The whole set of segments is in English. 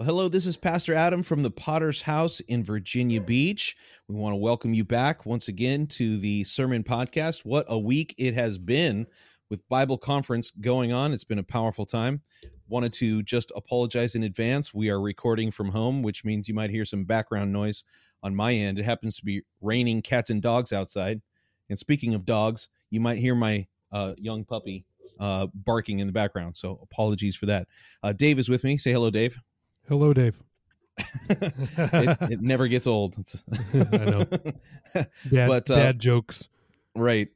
Well, hello, this is Pastor Adam from the Potter's House in Virginia Beach. We want to welcome you back once again to the Sermon Podcast. What a week it has been with Bible Conference going on. It's been a powerful time. Wanted to just apologize in advance. We are recording from home, which means you might hear some background noise on my end. It happens to be raining cats and dogs outside. And speaking of dogs, you might hear my uh, young puppy uh, barking in the background. So apologies for that. Uh, Dave is with me. Say hello, Dave. Hello, Dave. it, it, never gets old. I know. Dad, but, uh, dad jokes. Right.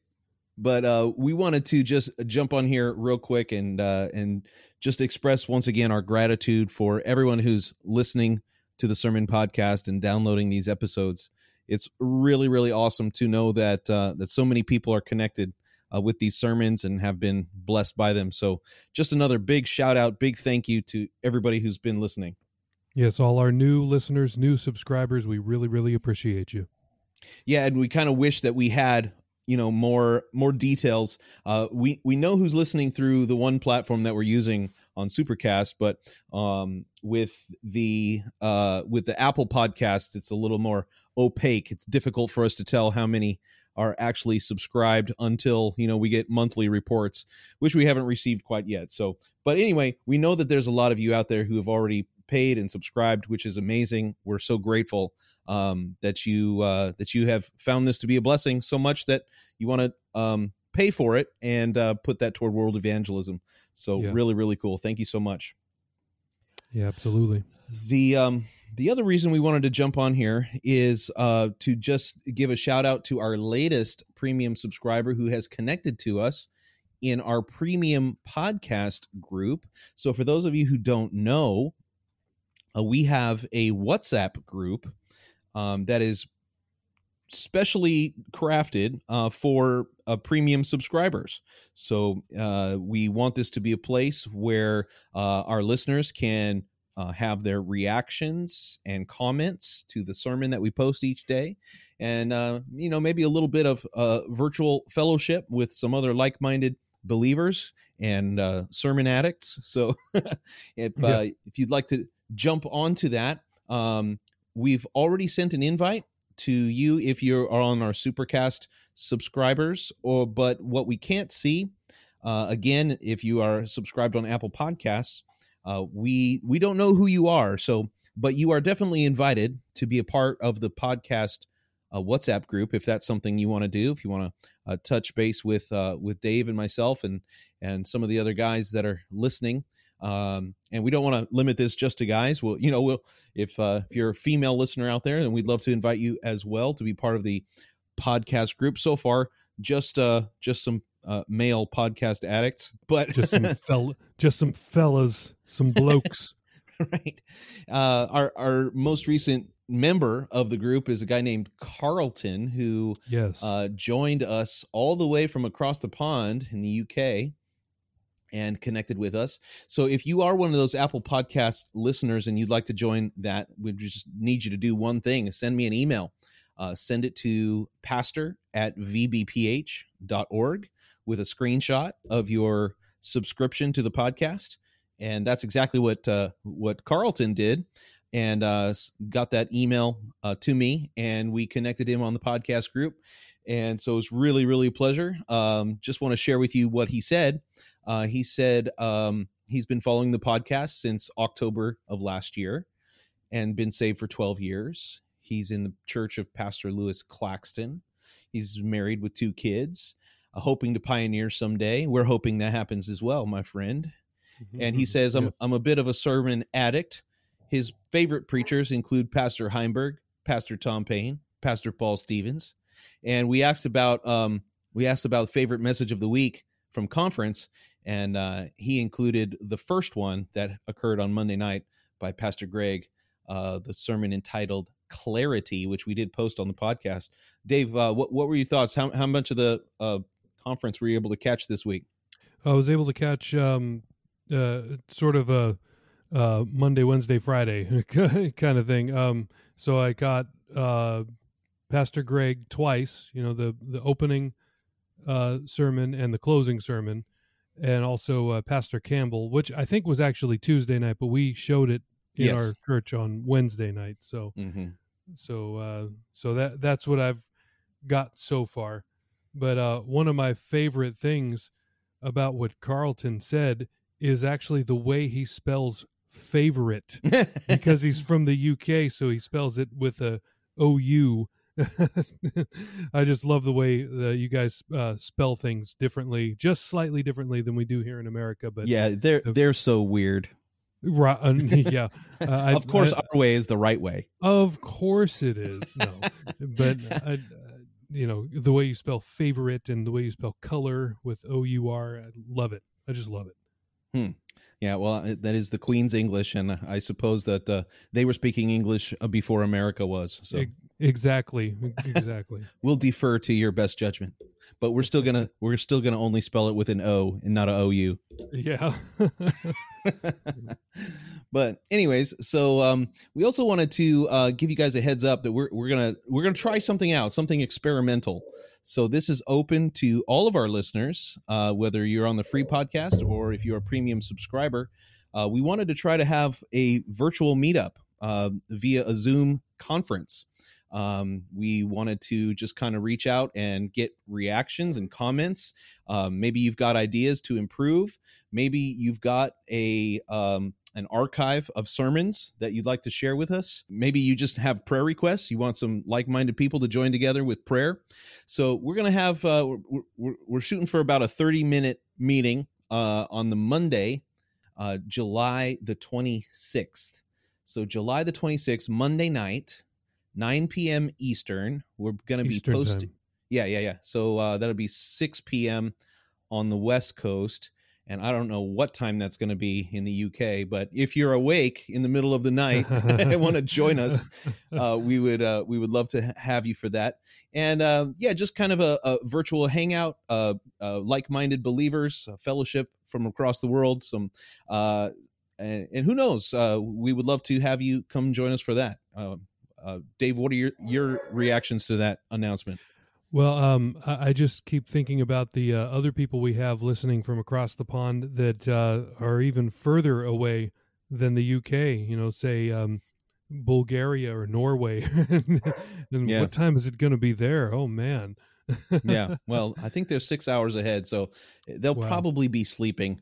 But uh, we wanted to just jump on here real quick and uh, and just express once again our gratitude for everyone who's listening to the sermon podcast and downloading these episodes. It's really really awesome to know that uh, that so many people are connected uh, with these sermons and have been blessed by them. So, just another big shout out, big thank you to everybody who's been listening. Yes, all our new listeners, new subscribers, we really, really appreciate you. Yeah, and we kind of wish that we had you know more more details. Uh, we we know who's listening through the one platform that we're using on Supercast, but um, with the uh, with the Apple Podcast, it's a little more opaque. It's difficult for us to tell how many are actually subscribed until you know we get monthly reports which we haven't received quite yet so but anyway we know that there's a lot of you out there who have already paid and subscribed which is amazing. We're so grateful um, that you uh, that you have found this to be a blessing so much that you want to um, pay for it and uh, put that toward world evangelism. So yeah. really really cool. Thank you so much. Yeah absolutely. The um the other reason we wanted to jump on here is uh, to just give a shout out to our latest premium subscriber who has connected to us in our premium podcast group. So, for those of you who don't know, uh, we have a WhatsApp group um, that is specially crafted uh, for uh, premium subscribers. So uh, we want this to be a place where uh, our listeners can uh, have their reactions and comments to the sermon that we post each day and uh, you know maybe a little bit of uh, virtual fellowship with some other like-minded believers and uh, sermon addicts so if yeah. Uh, if you'd like to jump onto that um, we've already sent an invite to you if you are on our supercast subscribers or but what we can't see uh, again if you are subscribed on apple podcasts uh, we we don't know who you are, so but you are definitely invited to be a part of the podcast uh, WhatsApp group if that's something you want to do. If you want to uh, touch base with uh, with Dave and myself and and some of the other guys that are listening. Um, and we don't want to limit this just to guys. Well, you know, we'll if uh, if you're a female listener out there, then we'd love to invite you as well to be part of the podcast group. So far, just uh just some uh, male podcast addicts, but just some fell, just some fellas, some blokes. right. Uh, our our most recent member of the group is a guy named Carlton who yes uh, joined us all the way from across the pond in the UK and connected with us. So if you are one of those Apple Podcast listeners and you'd like to join that, we just need you to do one thing: send me an email. Uh, send it to pastor at vbph.org with a screenshot of your subscription to the podcast, and that's exactly what uh, what Carlton did, and uh, got that email uh, to me, and we connected him on the podcast group, and so it was really really a pleasure. Um, just want to share with you what he said. Uh, he said um, he's been following the podcast since October of last year, and been saved for twelve years. He's in the church of Pastor Lewis Claxton. He's married with two kids uh, hoping to pioneer someday. We're hoping that happens as well, my friend. Mm-hmm. And he mm-hmm. says, I'm, I'm a bit of a sermon addict. His favorite preachers include Pastor Heinberg, Pastor Tom Payne, Pastor Paul Stevens. And we asked about um, we asked about favorite message of the week from conference, and uh, he included the first one that occurred on Monday night by Pastor Greg, uh, the sermon entitled "Clarity," which we did post on the podcast. Dave, uh, what what were your thoughts? How how much of the uh, conference were you able to catch this week? I was able to catch um, uh, sort of a uh, Monday, Wednesday, Friday kind of thing. Um, so I got Pastor Greg twice. You know the the opening sermon and the closing sermon, and also uh, Pastor Campbell, which I think was actually Tuesday night, but we showed it in Yes. our church on Wednesday night. So hmm so uh, so that that's what I've got so far. But uh, one of my favorite things about what Carlton said is actually the way he spells favorite because he's from the UK, so he spells it with a O U. I just love the way that you guys uh, spell things differently, just slightly differently than we do here in America. But yeah, they're they're so weird. Ri- uh, yeah, uh, I- of course, I- our way is the right way. Of course it is. No, but I, uh, you know the way you spell favorite and the way you spell color with O U R. I love it. I just love it. Hmm. Yeah, well, uh, that is the Queen's English, and I suppose that uh, they were speaking English uh, before America was. So exactly, exactly. we'll defer to your best judgment. But we're still gonna we're still gonna only spell it with an O and not a O U. yeah. but anyways, so um, we also wanted to uh, give you guys a heads up that we're we're gonna we're gonna try something out, something experimental. So this is open to all of our listeners, uh, whether you're on the free podcast or if you're a premium subscriber. Uh, we wanted to try to have a virtual meetup uh, via a Zoom conference. Um, we wanted to just kind of reach out and get reactions and comments. Um, maybe you've got ideas to improve. Maybe you've got a um, an archive of sermons that you'd like to share with us. Maybe you just have prayer requests. You want some like minded people to join together with prayer. So we're gonna have uh, we're, we're, we're shooting for about a thirty minute meeting uh, on the Monday, uh, July the twenty sixth. So July the twenty sixth, Monday night. 9 p.m. Eastern. We're going to be posting. Yeah, yeah, yeah. So uh, that'll be 6 p.m. on the West Coast. And I don't know what time that's going to be in the UK, but if you're awake in the middle of the night and want to join us, uh, we would uh, we would love to have you for that. And uh, yeah, just kind of a, a virtual hangout, uh, uh, like-minded believers, fellowship from across the world. Some uh, and, and who knows, uh, we would love to have you come join us for that. Uh, uh, Dave, what are your your reactions to that announcement? Well, um, I, I just keep thinking about the uh, other people we have listening from across the pond that uh, are even further away than the UK. You know, say um, Bulgaria or Norway. and Yeah. what time is it going to be there? Oh man. yeah well i think they're six hours ahead so they'll Wow. probably be sleeping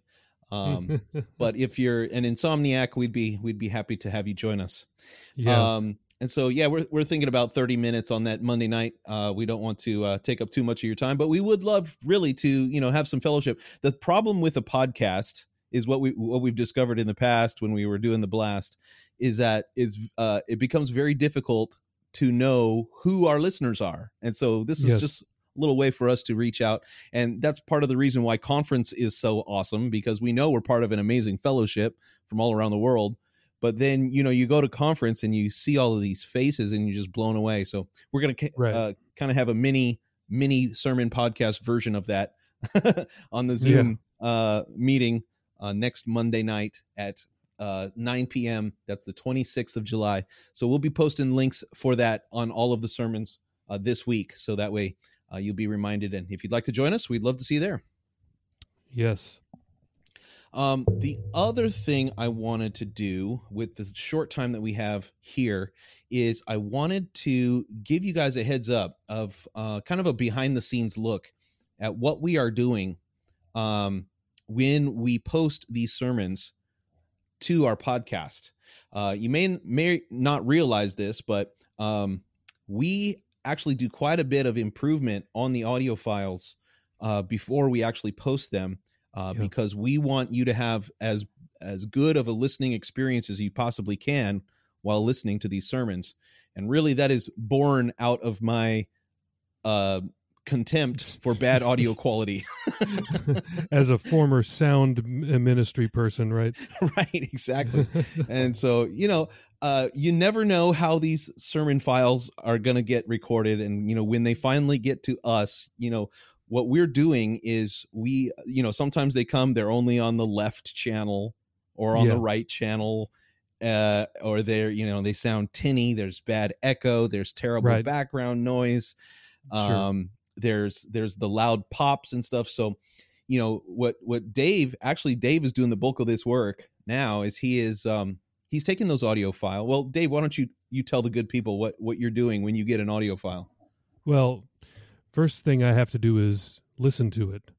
um but if you're an insomniac we'd be we'd be happy to have you join us yeah. um and so yeah we're, we're thinking about 30 minutes on that monday night. Uh we don't want to uh take up too much of your time but we would love really to you know have some fellowship. The problem with a podcast is what we what we've discovered in the past when we were doing the blast is that is uh it becomes very difficult to know who our listeners are. And so this is Yes. just a little way for us to reach out. And that's part of the reason why conference is so awesome because we know we're part of an amazing fellowship from all around the world but then you know you go to conference and you see all of these faces and you're just blown away. So we're going to Right. uh, kind of have a mini mini sermon podcast version of that on the zoom uh, meeting uh, next monday night at uh, 9 p.m that's the 26th of july. So we'll be posting links for that on all of the sermons uh, this week. So that way uh, you'll be reminded. And if you'd like to join us we'd love to see you there. Yes. Um, the other thing I wanted to do with the short time that we have here is I wanted to give you guys a heads up of uh, kind of a behind the scenes look at what we are doing um, when we post these sermons to our podcast. Uh, you may may not realize this, but um, we actually do quite a bit of improvement on the audio files uh, before we actually post them uh, Yeah. because we want you to have as as good of a listening experience as you possibly can while listening to these sermons and really that is born out of my uh contempt for bad audio quality As a former sound ministry person, right? right exactly and so you know uh you never know how these sermon files are going to get recorded and you know when they finally get to us you know what we're doing is we you know sometimes they come they're only on the left channel or on Yeah. the right channel uh or they're you know they sound tinny there's bad echo there's terrible Right. background noise Sure. um there's there's the loud pops and stuff so you know what what dave actually dave is doing the bulk of this work now is he is um he's taking those audio file. Well, Dave, why don't you you tell the good people what what you're doing when you get an audio file? Well, first thing I have to do is listen to it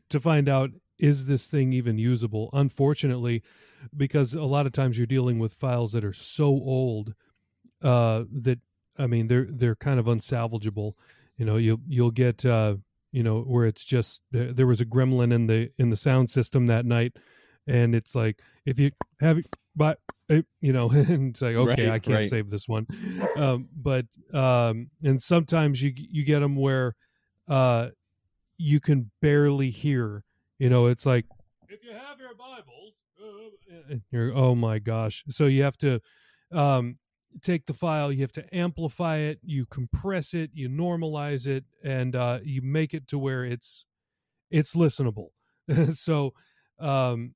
to find out is this thing even usable. Unfortunately, because a lot of times you're dealing with files that are so old uh, that I mean they're they're kind of unsalvageable. You know, you'll you'll get uh, you know where it's just there, there was a gremlin in the in the sound system that night, and it's like if you have but you know and it's like okay right, i can't right. save this one. Um, but um, and sometimes you you get them where uh, you can barely hear you know it's like if you have your bibles uh, you're oh my gosh. So you have to um, take the file you have to amplify it you compress it you normalize it and uh, you make it to where it's it's listenable. So um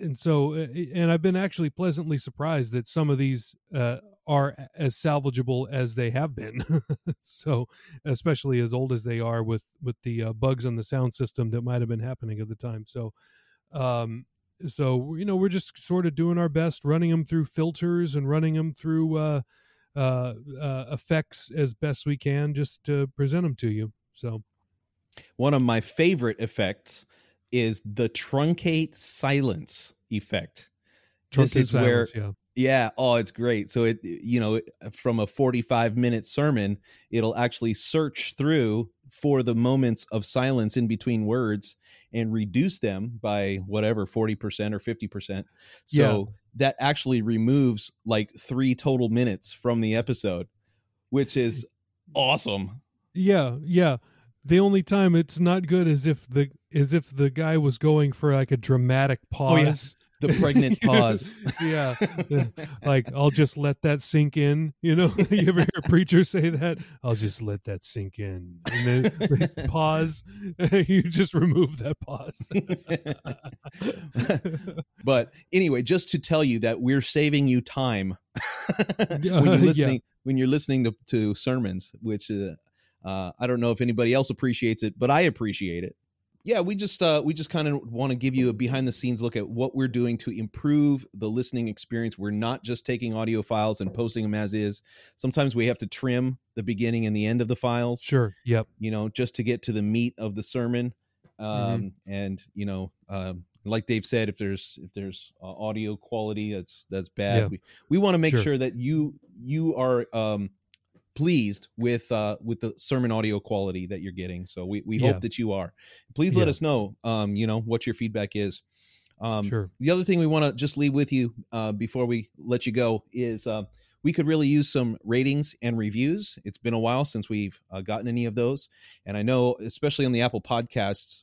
and so uh, and i've been actually pleasantly surprised that some of these uh, are as salvageable as they have been. So especially as old as they are with with the uh, bugs on the sound system that might have been happening at the time. So um so you know we're just sort of doing our best running them through filters and running them through uh uh, uh effects as best we can just to present them to you. So. One of my favorite effects is the truncate silence effect. Truncate this is silence, where, yeah. yeah, oh, it's great. So it, you know, from a 45 minute sermon, it'll actually search through for the moments of silence in between words and reduce them by whatever 40% or 50%. So yeah. that actually removes like three total minutes from the episode, which is awesome. Yeah, yeah the only time it's not good is if the is if the guy was going for like a dramatic pause. Oh. The pregnant pause. yeah. like I'll just let that sink in. You know, you ever hear a preacher say that? I'll just let that sink in. And then pause. you just remove that pause. but anyway, just to tell you that we're saving you time when you're listening yeah. when you're listening to, to sermons, which uh, uh, I don't know if anybody else appreciates it, but I appreciate it. Yeah, we just uh, we just kind of want to give you a behind the scenes look at what we're doing to improve the listening experience. We're not just taking audio files and posting them as is. Sometimes we have to trim the beginning and the end of the files. Sure. Yep. You know, just to get to the meat of the sermon. Mm-hmm. Um, mm-hmm. And you know, um, like Dave said, if there's if there's uh, audio quality that's that's bad, yeah. we we want to make sure. sure that you you are um, pleased with uh with the sermon audio quality that you're getting so we, we hope that you are please let yeah. us know um you know what your feedback is um sure. the other thing we want to just leave with you uh before we let you go is uh we could really use some ratings and reviews it's been a while since we've uh, gotten any of those and i know especially on the apple podcasts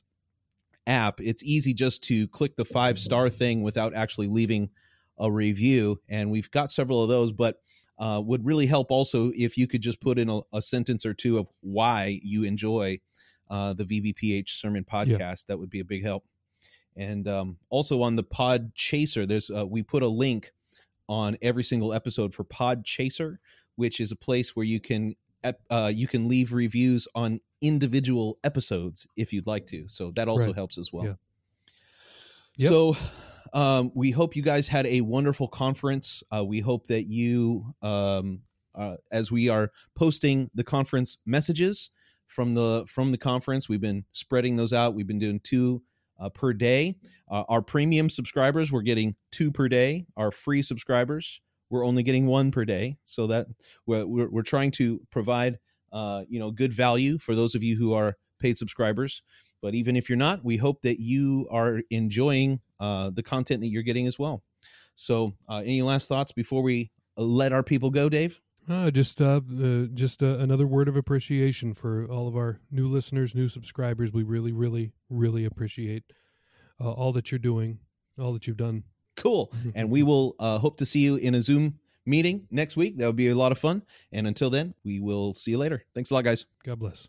app it's easy just to click the five star thing without actually leaving a review and we've got several of those but uh, would really help also if you could just put in a, a sentence or two of why you enjoy uh, the VBPH Sermon Podcast. Yeah. That would be a big help. And um, also on the Podchaser, there's uh, we put a link on every single episode for Podchaser, which is a place where you can uh, you can leave reviews on individual episodes if you'd like to. So that also right. helps as well. Yeah. Yep. So um, we hope you guys had a wonderful conference. Uh, we hope that you, um, uh, as we are posting the conference messages from the from the conference, we've been spreading those out. We've been doing two uh, per day. Uh, our premium subscribers, we're getting two per day. Our free subscribers, we're only getting one per day. So that we're we're, we're trying to provide uh, you know good value for those of you who are paid subscribers. But even if you're not, we hope that you are enjoying uh, the content that you're getting as well. So, uh, any last thoughts before we let our people go, Dave? Uh, just uh, uh, just uh, another word of appreciation for all of our new listeners, new subscribers. We really, really, really appreciate uh, all that you're doing, all that you've done. Cool. and we will uh, hope to see you in a Zoom meeting next week. That would be a lot of fun. And until then, we will see you later. Thanks a lot, guys. God bless.